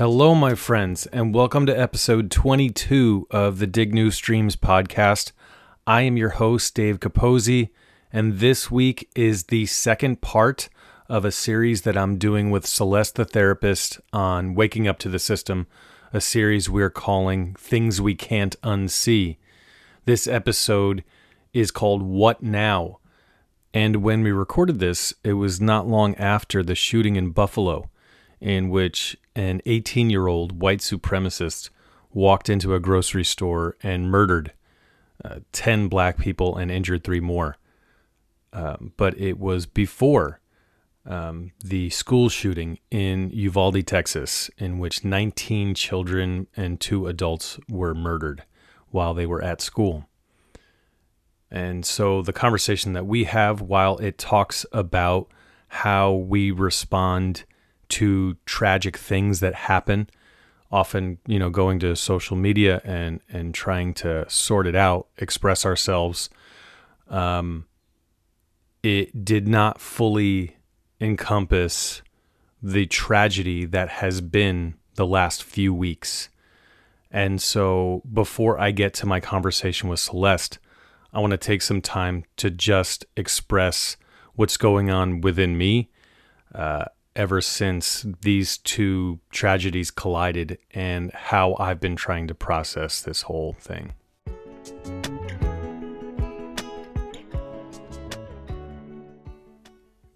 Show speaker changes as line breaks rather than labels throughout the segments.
Hello, my friends, and welcome to episode 22 of the Dig New Streams podcast. I am your host, Dave Capozzi, and this week is the second part of a series that I'm doing with Celeste the therapist on waking up to the system, a series we're calling Things We Can't Unsee. This episode is called What Now? And when we recorded this, it was not long after the shooting in Buffalo, in which an 18 year old white supremacist walked into a grocery store and murdered uh, 10 black people and injured three more. Um, but it was before um, the school shooting in Uvalde, Texas, in which 19 children and two adults were murdered while they were at school. And so the conversation that we have, while it talks about how we respond to tragic things that happen, often, you know, going to social media and and trying to sort it out, express ourselves, um, it did not fully encompass the tragedy that has been the last few weeks. And so before I get to my conversation with Celeste, I want to take some time to just express what's going on within me uh, ever since these two tragedies collided and how I've been trying to process this whole thing.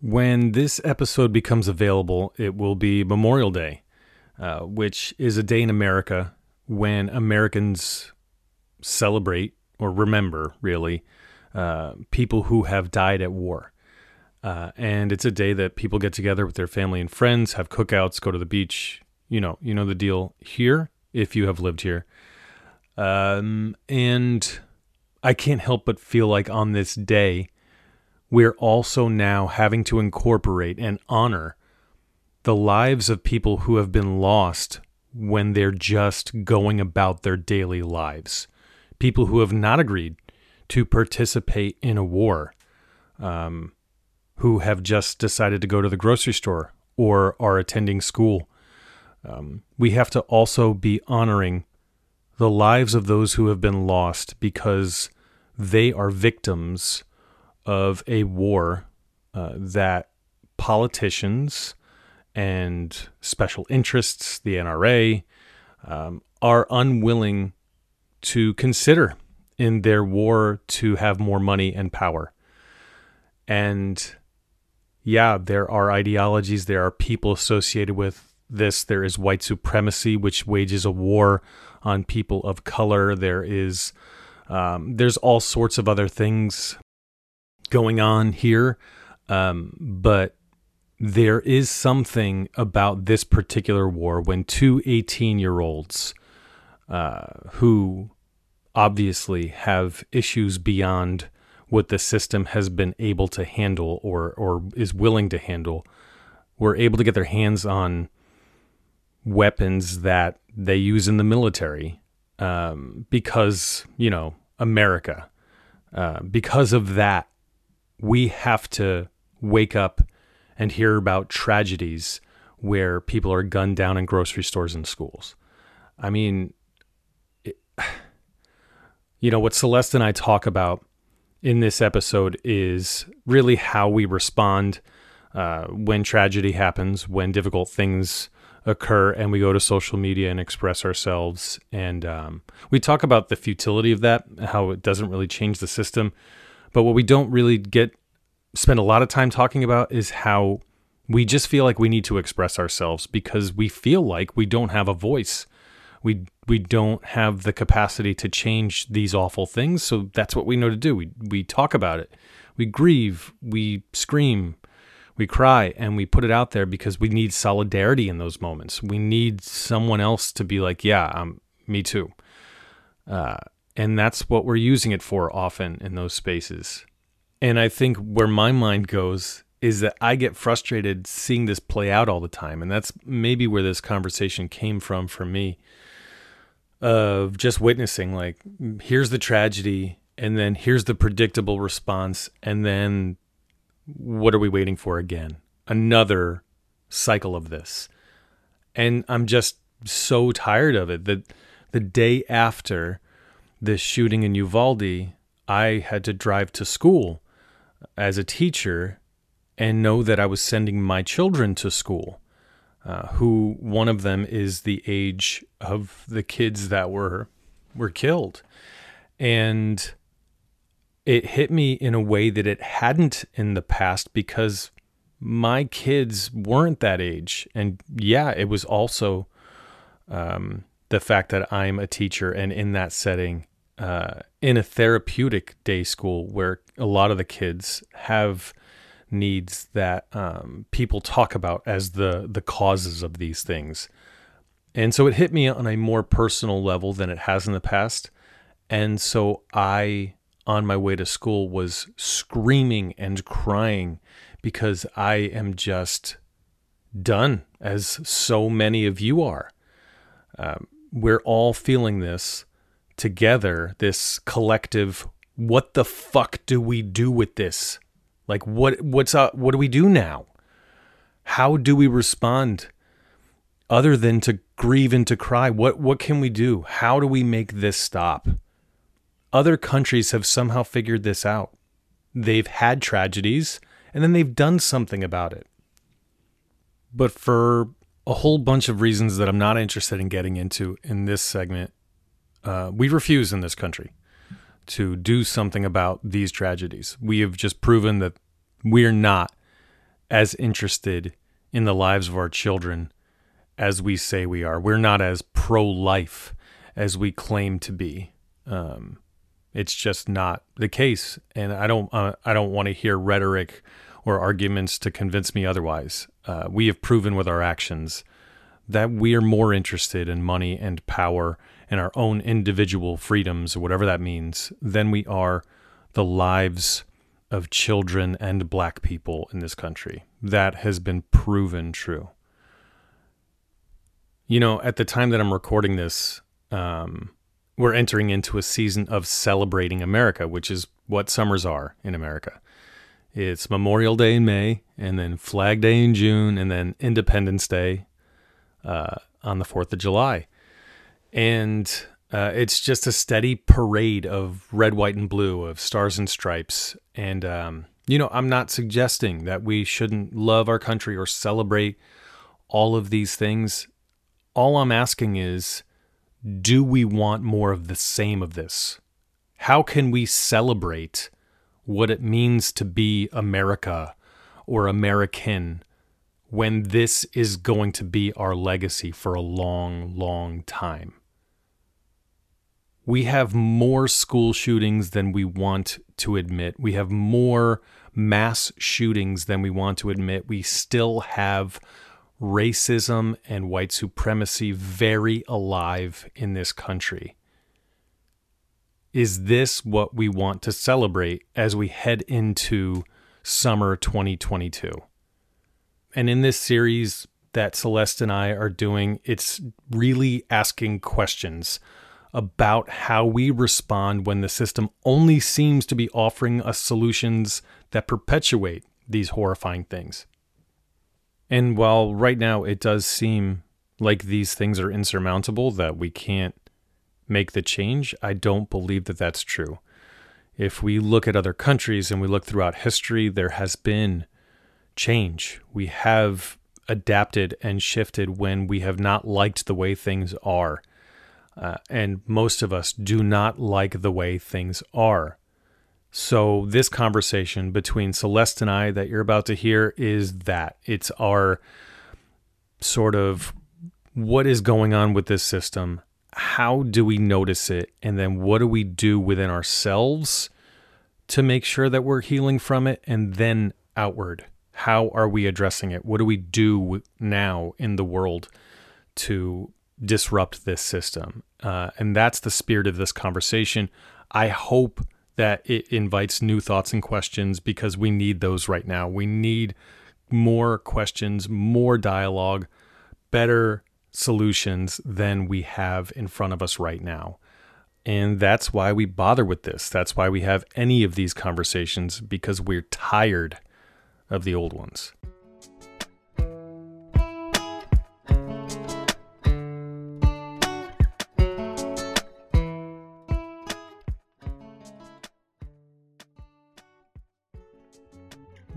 When this episode becomes available, it will be Memorial Day, uh, which is a day in America when Americans celebrate or remember, really, uh, people who have died at war. Uh, and it's a day that people get together with their family and friends, have cookouts, go to the beach. You know, you know the deal here if you have lived here. Um, and I can't help but feel like on this day, we're also now having to incorporate and honor the lives of people who have been lost when they're just going about their daily lives. People who have not agreed to participate in a war, um, who have just decided to go to the grocery store or are attending school. Um, we have to also be honoring the lives of those who have been lost because they are victims of a war uh, that politicians and special interests, the NRA, um, are unwilling to consider in their war to have more money and power. And yeah, there are ideologies, there are people associated with this. There is white supremacy, which wages a war on people of color. There is, um, there's all sorts of other things going on here, um, but there is something about this particular war when two 18 year olds uh, who obviously have issues beyond what the system has been able to handle or or is willing to handle were able to get their hands on weapons that they use in the military um, because you know America. Uh, because of that, we have to wake up and hear about tragedies where people are gunned down in grocery stores and schools. I mean, it, you know, what Celeste and I talk about in this episode is really how we respond uh, when tragedy happens, when difficult things occur, and we go to social media and express ourselves. And um, we talk about the futility of that, how it doesn't really change the system. But what we don't really get spend a lot of time talking about is how we just feel like we need to express ourselves because we feel like we don't have a voice. We we don't have the capacity to change these awful things, so that's what we know to do. We we talk about it. We grieve, we scream, we cry and we put it out there because we need solidarity in those moments. We need someone else to be like, "Yeah, um me too." Uh, and that's what we're using it for often in those spaces. And I think where my mind goes is that I get frustrated seeing this play out all the time. And that's maybe where this conversation came from for me of just witnessing like, here's the tragedy, and then here's the predictable response. And then what are we waiting for again? Another cycle of this. And I'm just so tired of it that the day after this shooting in Uvalde, I had to drive to school as a teacher and know that I was sending my children to school, uh, who one of them is the age of the kids that were were killed, and it hit me in a way that it hadn't in the past because my kids weren't that age, and yeah, it was also um, the fact that I'm a teacher and in that setting. Uh, in a therapeutic day school where a lot of the kids have needs that um, people talk about as the the causes of these things. And so it hit me on a more personal level than it has in the past. And so I, on my way to school, was screaming and crying because I am just done, as so many of you are. Um, we're all feeling this together, this collective. What the fuck do we do with this? Like what what's up what do we do now? How do we respond other than to grieve and to cry? What what can we do? How do we make this stop? Other countries have somehow figured this out. They've had tragedies and then they've done something about it. But for a whole bunch of reasons that I'm not interested in getting into in this segment, uh, we refuse in this country to do something about these tragedies. We have just proven that we're not as interested in the lives of our children as we say we are. We're not as pro life as we claim to be. Um, it's just not the case, and I don't. Uh, I don't want to hear rhetoric or arguments to convince me otherwise. Uh, we have proven with our actions that we are more interested in money and power and our own individual freedoms, or whatever that means, than we are the lives of children and black people in this country. That has been proven true. You know, at the time that I'm recording this, um, we're entering into a season of celebrating America, which is what summers are in America. It's Memorial Day in May, and then Flag Day in June, and then Independence Day uh, on the 4th of July and uh, it's just a steady parade of red, white, and blue, of stars and stripes. And um, you know, I'm not suggesting that we shouldn't love our country or celebrate all of these things. All I'm asking is, do we want more of the same of this? How can we celebrate what it means to be America or American when this is going to be our legacy for a long, long time? We have more school shootings than we want to admit. We have more mass shootings than we want to admit. We still have racism and white supremacy very alive in this country. Is this what we want to celebrate as we head into summer 2022? And in this series that Celeste and I are doing, it's really asking questions about how we respond when the system only seems to be offering us solutions that perpetuate these horrifying things. And while right now it does seem like these things are insurmountable, that we can't make the change, I don't believe that that's true. If we look at other countries and we look throughout history, there has been change. We have adapted and shifted when we have not liked the way things are. Uh, and most of us do not like the way things are. So, this conversation between Celeste and I that you're about to hear is that it's our sort of what is going on with this system? How do we notice it? And then what do we do within ourselves to make sure that we're healing from it? And then outward, how are we addressing it? What do we do now in the world to disrupt this system. Uh, and that's the spirit of this conversation. I hope that it invites new thoughts and questions because we need those right now. We need more questions, more dialogue, better solutions than we have in front of us right now. And that's why we bother with this. That's why we have any of these conversations because we're tired of the old ones.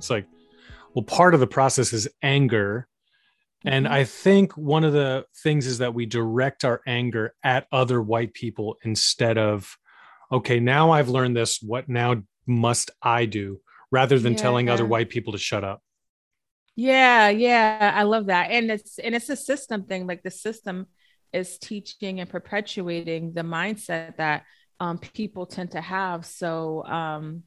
It's like, well, part of the process is anger. And
Mhm.
I think one of the things is that we direct our anger at other white people instead of, okay, now I've learned this. What now must I do? Rather than telling other white people to shut up.
Yeah, yeah, I love that. And it's and it's a system thing. Like the system is teaching and perpetuating the mindset that um, people tend to have. So um,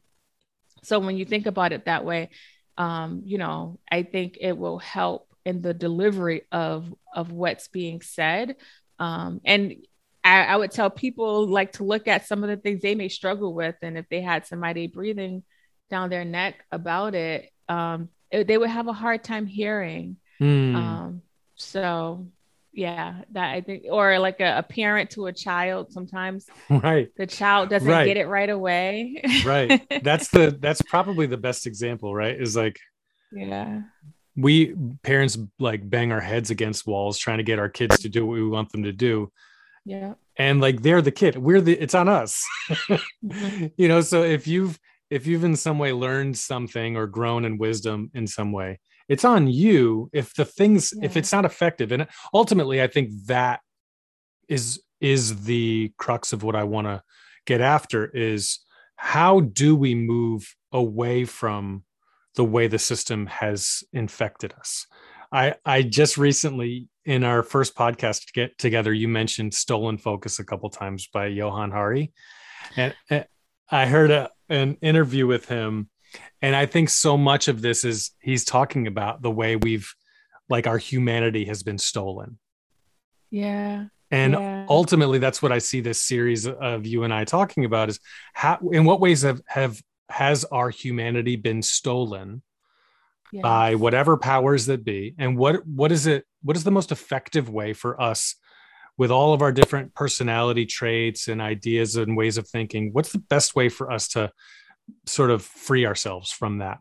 so when you think about it that way, um, you know, I think it will help in the delivery of of what's being said. Um, and I, I would tell people like to look at some of the things they may struggle with, and if they had somebody breathing down their neck about it, um, it- they would have a hard time hearing.
Hmm.
Um, so yeah, that I think, or like a, a parent to a child, sometimes
right.
the child doesn't
Right.
get it right away.
Right. That's the that's probably the best example, right? Is like
yeah.
we parents like bang our heads against walls trying to get our kids to do what we want them to do.
Yeah.
And like they're the kid. We're the it's on us.
Mhm.
you know, so if you've if you've in some way learned something or grown in wisdom in some way, it's on you if the things if it's not effective. And ultimately I think that is is the crux of what I want to get after is how do we move away from the way the system has infected us? I i just recently in our first podcast to get together you mentioned stolen focus a couple times by johann hari. And, and i heard a, an interview with him and i think so much of this is he's talking about the way we've like our humanity has been stolen
Yeah.
and
Yeah.
ultimately that's what i see this series of you and i talking about is how in what ways have have has our humanity been stolen
Yeah.
by whatever powers that be and what what is it what is the most effective way for us with all of our different personality traits and ideas and ways of thinking what's the best way for us to sort of free ourselves from that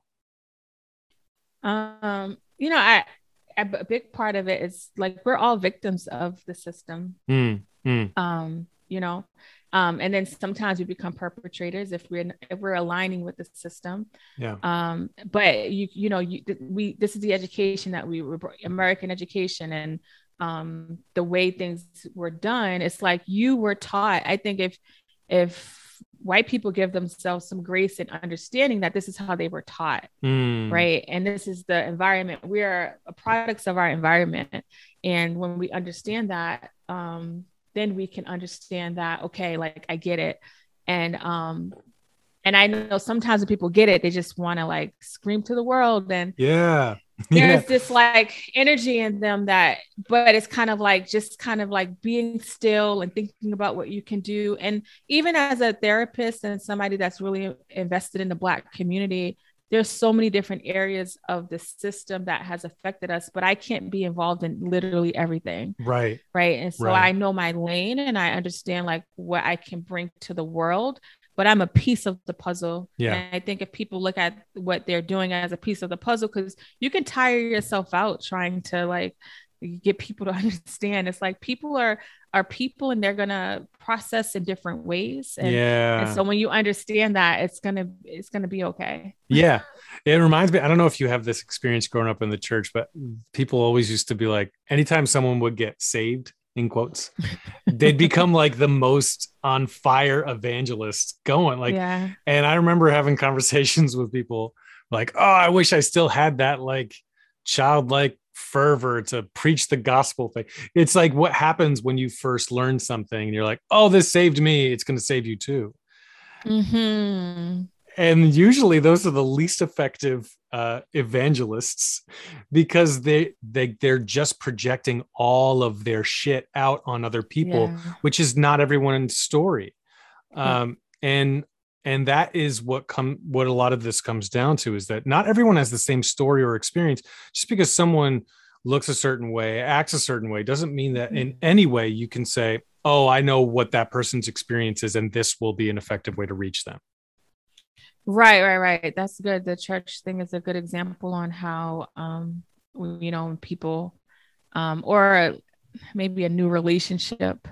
Um, you know, I, I a big part of it is like we're all victims of the system.
Mm, mm,
Um, you know, um, and then sometimes we become perpetrators if we're if we're aligning with the system.
yeah
Um, but you you know you we this is the education that we were American education and um the way things were done. It's like you were taught. I think if if white people give themselves some grace and understanding that this is how they were taught
mm,
right? And this is the environment. We are products of our environment. And when we understand that um then we can understand that okay like i get it. And um and i know sometimes when people get it they just want to like scream to the world and
yeah
there's
yeah.
this like energy in them that but it's kind of like just kind of like being still and thinking about what you can do. And even as a therapist and somebody that's really invested in the black community there's so many different areas of the system that has affected us but i can't be involved in literally everything.
Right.
Right? And so
Right.
i know my lane and i understand like what i can bring to the world but i'm a piece of the puzzle.
Yeah.
and i think if people look at what they're doing as a piece of the puzzle because you can tire yourself out trying to like get people to understand. It's like people are are people and they're gonna process in different ways. And,
yeah.
and so when you understand that it's gonna it's gonna be okay.
Yeah. It reminds me i don't know if you have this experience growing up in the church but people always used to be like anytime someone would get saved in quotes they'd become like the most on fire evangelists going like
yeah.
and i remember having conversations with people like oh i wish i still had that like childlike fervor to preach the gospel thing. It's like what happens when you first learn something and you're like oh this saved me. It's going to save you too.
Hmm
and usually those are the least effective uh, evangelists because they they they're just projecting all of their shit out on other people
Yeah.
which is not everyone's story
Yeah.
um and and that is what come what a lot of this comes down to is that not everyone has the same story or experience just because someone looks a certain way acts a certain way doesn't mean that in any way you can say oh i know what that person's experience is and this will be an effective way to reach them
Right, right, right. That's good. The church thing is a good example on how, um, you know, people, um, or maybe a new relationship,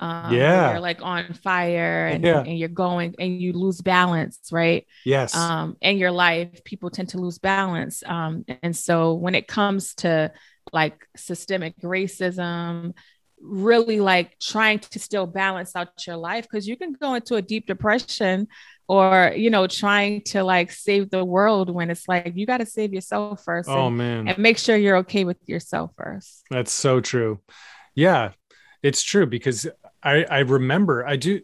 Um,
yeah.
You're like on fire and,
Yeah.
and you're going and you lose balance, right?
Yes.
um, in your life, people tend to lose balance. Um, and so when it comes to like systemic racism, really like trying to still balance out your life, because you can go into a deep depression or, you know, trying to like save the world when it's like you got to save yourself first
oh
and,
man.
and make sure you're okay with yourself first.
That's so true. Yeah, it's true because I I remember I do.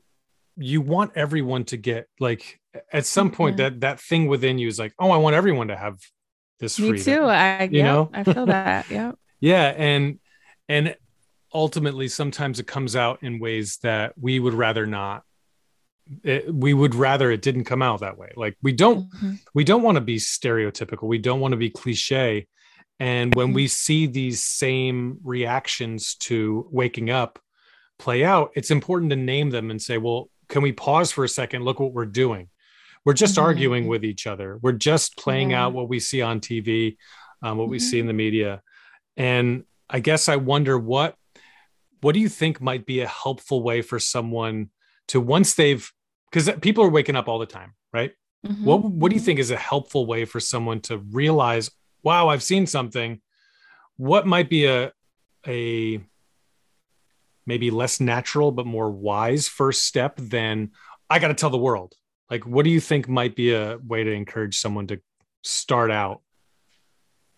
You want everyone to get like at some point
Mhm.
that that thing within you is like, oh, I want everyone to have this
Me too. I,
you
yeah,
know?
I feel that. Yeah.
Yeah, and and ultimately sometimes it comes out in ways that we would rather not. It, we would rather it didn't come out that way. Like we don't
Mhm.
we don't want to be stereotypical we don't want to be cliche and when
Mhm.
we see these same reactions to waking up play out it's important to name them and say well can we pause for a second look what we're doing we're just
Mhm.
arguing with each other we're just playing
Yeah.
out what we see on tv um, what we see in the media and i guess i wonder what what do you think might be a helpful way for someone to once they've because people are waking up all the time right
Mhm.
what what do you
Mhm.
think is a helpful way for someone to realize, wow, I've seen something? What might be a a maybe less natural but more wise first step than I got to tell the world? Like, what do you think might be a way to encourage someone to start out?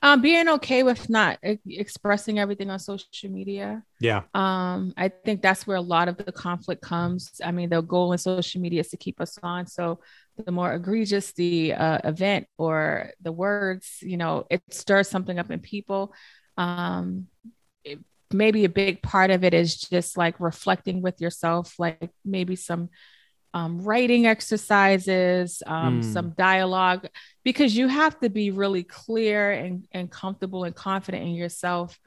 Um, being okay with not e- expressing everything on social media.
Yeah,
Um, I think that's where a lot of the conflict comes. I mean, the goal in social media is to keep us on. So the more egregious the uh, event or the words, you know, it stirs something up in people. Um, it, maybe a big part of it is just like reflecting with yourself, like maybe some um, writing exercises, um,
Mm.
some dialogue, because you have to be really clear and, and comfortable and confident in yourself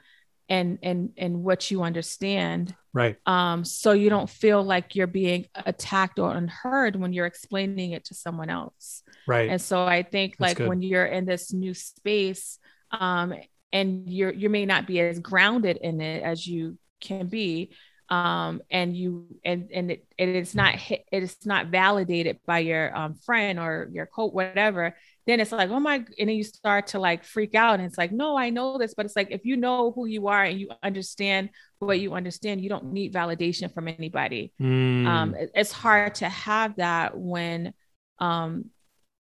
and and and what you understand
right.
um so you don't feel like you're being attacked or unheard when you're explaining it to someone else
Right.
and so i think
That's
like
good.
when you're in this new space um and you're you may not be as grounded in it as you can be um and you and and it, it is not hit it's not validated by your um friend or your coach whatever then it's like oh my and then you start to like freak out and it's like no i know this but it's like if you know who you are and you understand what you understand you don't need validation from anybody.
Mm,
um it- it's hard to have that when um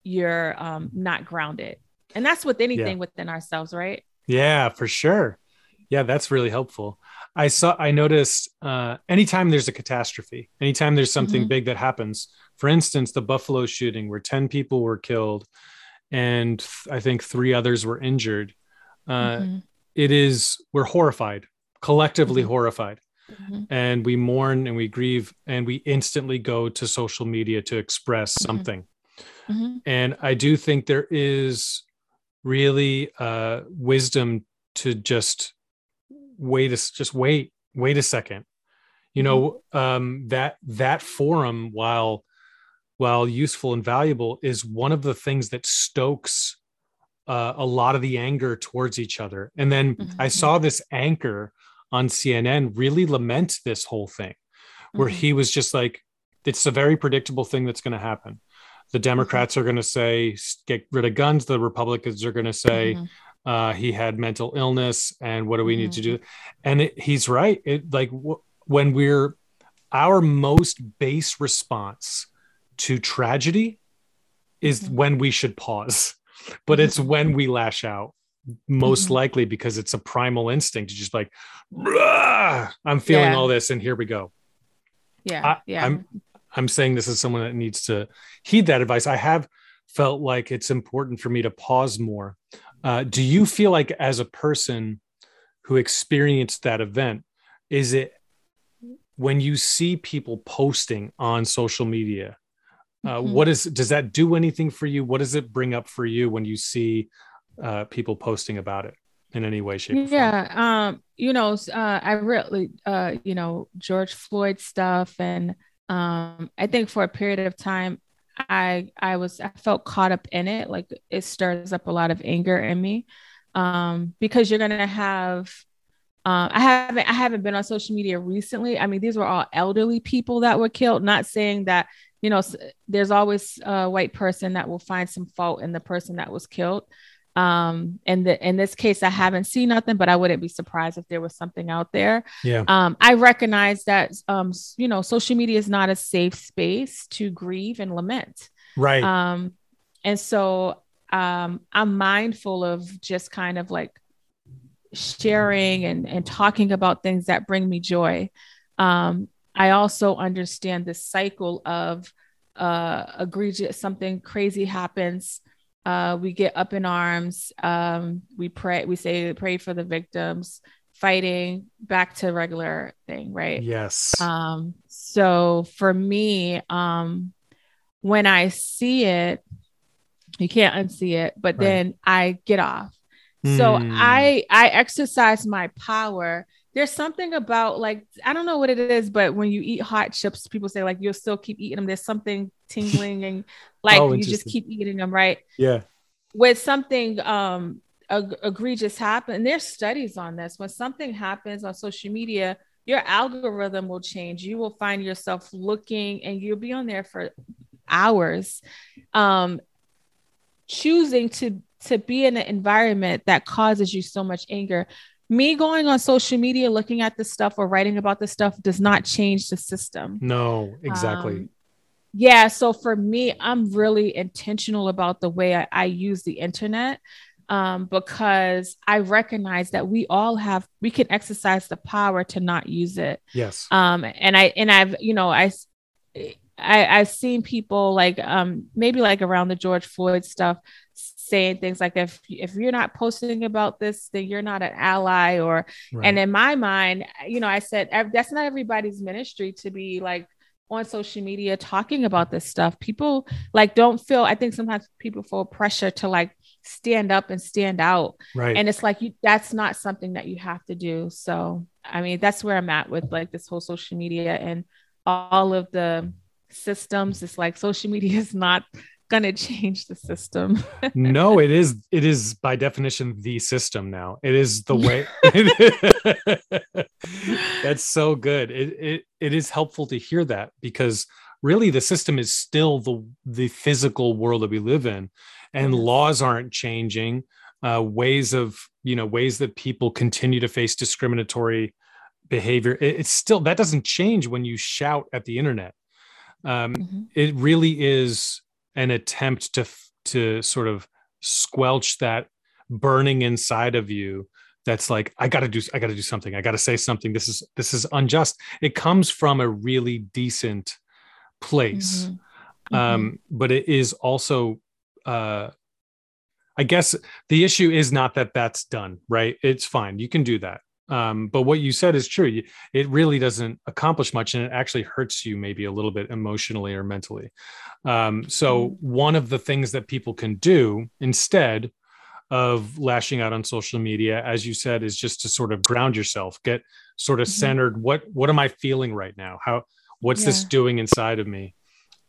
you're um not grounded. And that's with anything within ourselves right?
Yeah, for sure. Yeah, that's really helpful. I saw I noticed uh anytime there's a catastrophe, anytime there's something
Mhm.
big that happens. For instance, the Buffalo shooting where 10 people were killed and th- I think 3 others were injured. Uh
Mhm,
it is we're horrified, collectively
Mhm.
horrified.
mhm,
And we mourn and we grieve and we instantly go to social media to express
Mhm.
something
mhm,
and i do think there is really uh wisdom to just wait a, just wait wait a second you know um that that forum while while useful and valuable is one of the things that stokes uh, a lot of the anger towards each other and then i
Mhm.
saw this anchor on cnn really lament this whole thing where
mhm,
he was just like, it's a very predictable thing that's going to happen. The Democrats are going to say, get rid of guns. The Republicans are going to say,
mhm,
uh, he had mental illness. And what do we need to
Mm-hmm.
do? And it, he's right. It like w- when we're our most base response to tragedy is
Mhm.
when we should pause, but it's
Mhm.
when we lash out most
Mhm.
likely because it's a primal instinct to just like, I'm feeling
Yeah.
all this and here we go.
yeah
I-
yeah
I'm I'm saying this as someone that needs to heed that advice. I have felt like it's important for me to pause more. Uh, do you feel like, as a person who experienced that event, is it when you see people posting on social media? Uh,
Mhm.
What is does that do anything for you? What does it bring up for you when you see uh, people posting about it in any way, shape,
yeah um you know uh i really uh you know george floyd stuff and um i think for a period of time i i was i felt caught up in it like it stirs up a lot of anger in me um because you're gonna have um, I haven't I haven't been on social media recently. I mean, these were all elderly people that were killed. Not saying that you know there's always a white person that will find some fault in the person that was killed. Um, and the, in this case, I haven't seen nothing, but I wouldn't be surprised if there was something out there.
Yeah.
Um, I recognize that um, you know social media is not a safe space to grieve and lament.
Right.
Um, and so um, I'm mindful of just kind of like sharing and, and talking about things that bring me joy. Um, I also understand the cycle of uh, egregious, something crazy happens. Uh, we get up in arms. Um, we pray, we say, pray for the victims, fighting back to regular thing, right?
Yes.
Um, so for me, um, when I see it, you can't unsee it, but right. then I get off so mm. I I exercise my power. There's something about like I don't know what it is, but when you eat hot chips, people say like you'll still keep eating them. There's something tingling and like oh, you just keep eating them, right?
Yeah.
With something um ag- egregious happen, there's studies on this. When something happens on social media, your algorithm will change. You will find yourself looking and you'll be on there for hours. Um choosing to to be in an environment that causes you so much anger. Me going on social media, looking at this stuff or writing about this stuff does not change the system.
No, exactly. Um,
yeah. So for me, I'm really intentional about the way I, I use the internet um, because I recognize that we all have, we can exercise the power to not use it.
Yes.
Um, and I, and I've, you know, I, I, I've seen people like um maybe like around the George Floyd stuff saying things like if if you're not posting about this then you're not an ally or right. and in my mind you know i said that's not everybody's ministry to be like on social media talking about this stuff. People like don't feel i think sometimes people feel pressure to like stand up and stand out.
Right.
And it's like you that's not something that you have to do. So i mean that's where i'm at with like this whole social media and all of the systems. It's like social media is not going to change the system.
no, it is it is by definition the system now. It is the way That's so good. It, it it is helpful to hear that because really the system is still the the physical world that we live in and laws aren't changing uh, ways of you know ways that people continue to face discriminatory behavior it, it's still that doesn't change when you shout at the internet um, mm-hmm. it really is an attempt to to sort of squelch that burning inside of you that's like i got to do i got to do something. I got to say something. This is this is unjust. It comes from a really decent place. Mm-hmm. um mm-hmm. but it is also uh i guess the issue is not that that's done right? It's fine. You can do that um, but what you said is true. It really doesn't accomplish much, and it actually hurts you maybe a little bit emotionally or mentally. Um, so, mm-hmm. one of the things that people can do instead of lashing out on social media, as you said, is just to sort of ground yourself, get sort of mm-hmm. centered. What what am I feeling right now? How what's yeah. this doing inside of me?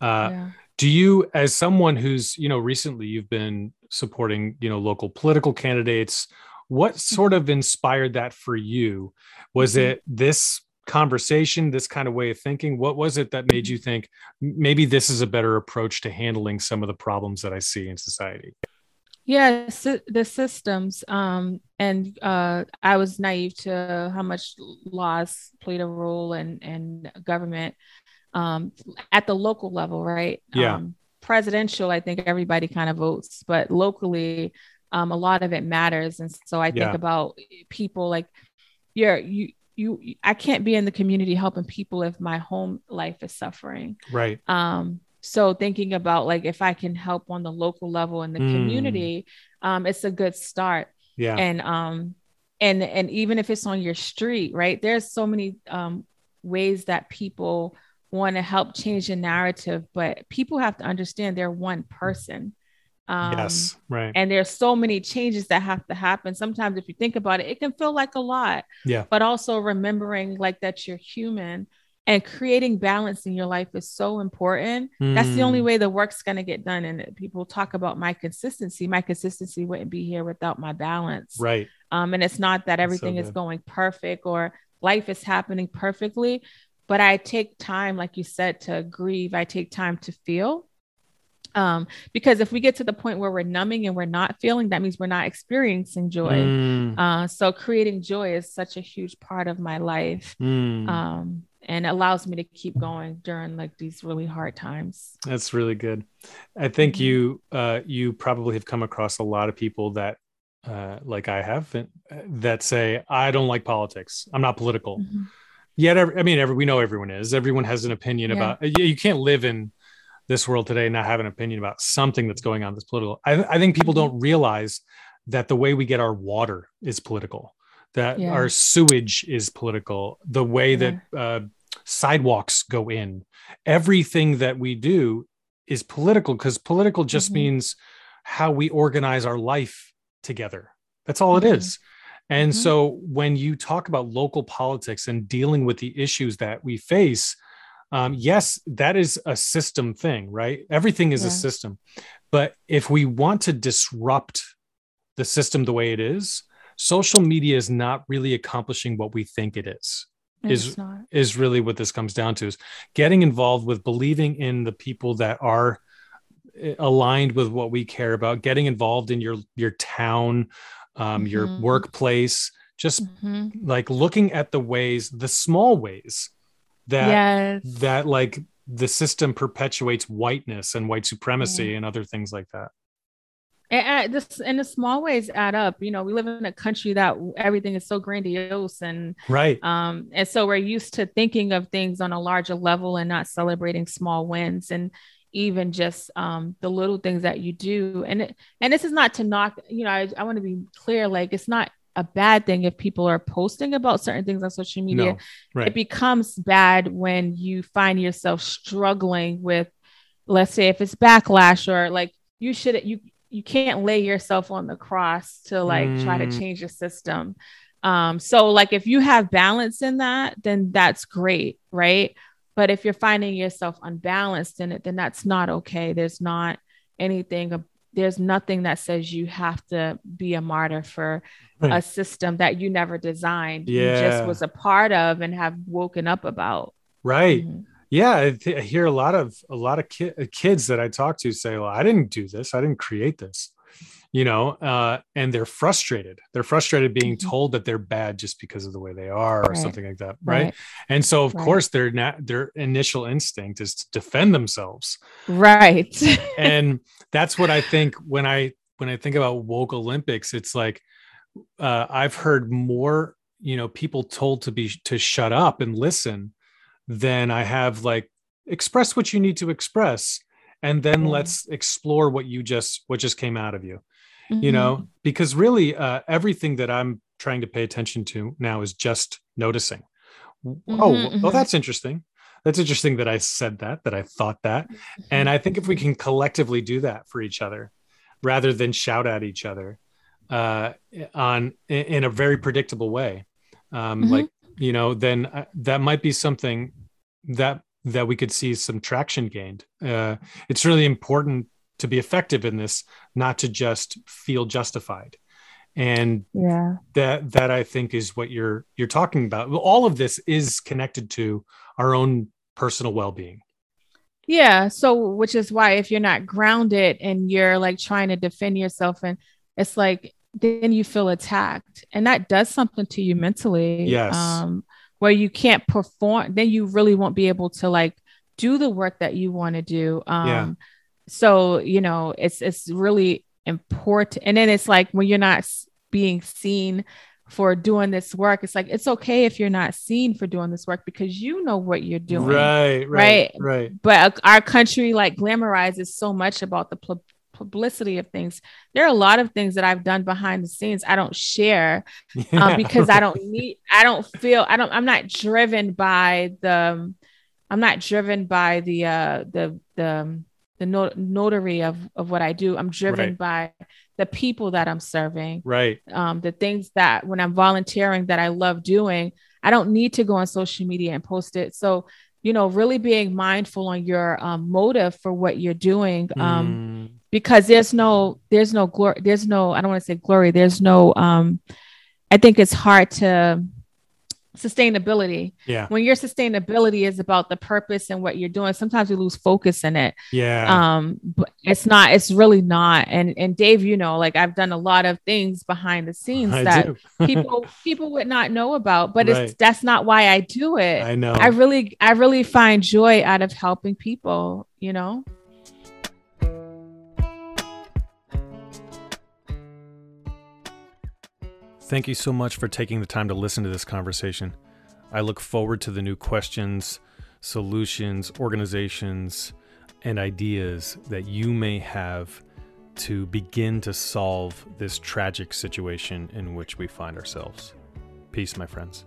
Uh, yeah. Do you, as someone who's you know recently you've been supporting you know local political candidates what sort of inspired that for you? Was mm-hmm. it this conversation, this kind of way of thinking? What was it that made you mm-hmm. think maybe this is a better approach to handling some of the problems that I see in society?
Yeah, the systems. Um, and uh, I was naive to how much laws played a role and and government um, at the local level, right?
Yeah.
Um, presidential, I think everybody kind of votes, but locally, um, a lot of it matters. And so I think yeah. about people like you're you you I can't be in the community helping people if my home life is suffering.
Right.
Um so thinking about like if I can help on the local level in the mm. community, um, it's a good start.
Yeah.
And um and and even if it's on your street, right? There's so many um ways that people want to help change the narrative, but people have to understand they're one person.
Um, yes, right.
And there's so many changes that have to happen. Sometimes, if you think about it, it can feel like a lot.
Yeah.
But also remembering like that you're human and creating balance in your life is so important. Mm. That's the only hmm. way the work's going to get done. And people talk about my consistency. My consistency wouldn't be here without my balance.
Right.
Um, and it's not that everything so is going perfect or life is happening perfectly, but I take time, like you said, to grieve. I take time to feel. Um, because if we get to the point where we're numbing and we're not feeling, that means we're not experiencing joy. Mm. Uh, so creating joy is such a huge part of my life. Mm. Um, and allows me to keep going during like these really hard times.
That's really good. I think mm-hmm. you uh, you probably have come across a lot of people that uh, like I have uh, that say I don't like politics. I'm not political. Mm-hmm. Yet, I mean, every, we know everyone is. Everyone has an opinion yeah. about. You, you can't live in this world today and not have an opinion about something that's going on that's political. I, I think people don't realize that the way we get our water is political that yeah. our sewage is political, the way yeah. that uh, sidewalks go in, everything that we do is political because political just mm-hmm. means how we organize our life together. That's all mm-hmm. it is. And mm-hmm. so when you talk about local politics and dealing with the issues that we face, um, yes, that is a system thing, right? Everything is yeah. a system. But if we want to disrupt the system the way it is, social media is not really accomplishing what we think it is is is really what this comes down to is getting involved with believing in the people that are eh, aligned with what we care about getting involved in your your town um, mm-hmm. your workplace just mm-hmm. like looking at the ways the small ways that yes. that like the system perpetuates whiteness and white supremacy and other things like that.
And this in the small ways add up. You know we live in a country that everything is so grandiose and
right.
um and so we're used to thinking of things on a larger level and not celebrating small wins and even just um the little things that you do. And it, and this is not to knock you know i, I want to be clear like it's not a bad thing if people are posting about certain things on social media no, right. it becomes bad when you find yourself struggling with let's say if it's backlash or like you should you you can't lay yourself on the cross to like mm. try to mm. change the system. Um, so like if you have balance in that, then that's great, right? But if you're finding yourself unbalanced in it, then that's not okay. There's not anything there's nothing that says you have to be a martyr for a system that you never designed yeah. you just was a part of and have woken up about.
Right. Mm-hmm. Yeah I, th- I, hear a lot of a lot of ki- uh, kids that i talk to say well i didn't do this. I didn't create this you know uh, and they're frustrated they're frustrated being mm-hmm. told that they're bad just because of the way they are or right. something like that right, right. and so of right. course their their initial instinct is to defend themselves
right
and that's what i think when i when i think about woke olympics it's like uh, i've heard more you know people told to be to shut up and listen then I have like express what you need to express and then mm-hmm. let's explore what you just what just came out of you mm-hmm. you know because really uh, everything that i'm trying to pay attention to now is just noticing mm-hmm, oh oh mm-hmm. that's interesting that's interesting that i said that that i thought that and mm-hmm. i think if we can collectively do that for each other rather than shout at each other uh, on in a very predictable way um, mm-hmm. like you know, then uh, that might be something that that we could see some traction gained. Uh, it's really important to be effective in this, not to just feel justified. And
yeah,
that that I think is what you're you're talking about. All of this is connected to our own personal well-being.
Yeah. So, which is why if you're not grounded and you're like trying to defend yourself, and it's like then you feel attacked and that does something to you mentally
yes
um where you can't perform then you really won't be able to like do the work that you want to do um yeah. So you know it's it's really important and then it's like when you're not being seen for doing this work it's like it's okay if you're not seen for doing this work because you know what you're doing
right right right, right.
but our country like glamorizes so much about the publicity of things. There are a lot of things that I've done behind the scenes I don't share um, yeah, um, because right. I don't need, I don't feel, I don't, I'm not driven by the, I'm not driven by the, uh, the, the, the not- notary of, of what I do. I'm driven right. by the people that I'm serving.
Right.
Um, the things that when I'm volunteering that I love doing, I don't need to go on social media and post it. So you know really being mindful on your um, motive for what you're doing um, mm. because there's no there's no glory there's no i don't want to say glory there's no um I think it's hard to sustainability.
Yeah.
When your sustainability is about the purpose and what you're doing, sometimes we lose focus in it.
Yeah.
Um, but it's not, it's really not. And and Dave, you know, like I've done a lot of things behind the scenes
I
that people people would not know about, but
Right.
it's that's not why I do it.
I know.
I really I really find joy out of helping people, you know?
Thank you so much for taking the time to listen to this conversation. I look forward to the new questions, solutions, organizations, and ideas that you may have to begin to solve this tragic situation in which we find ourselves. Peace, my friends.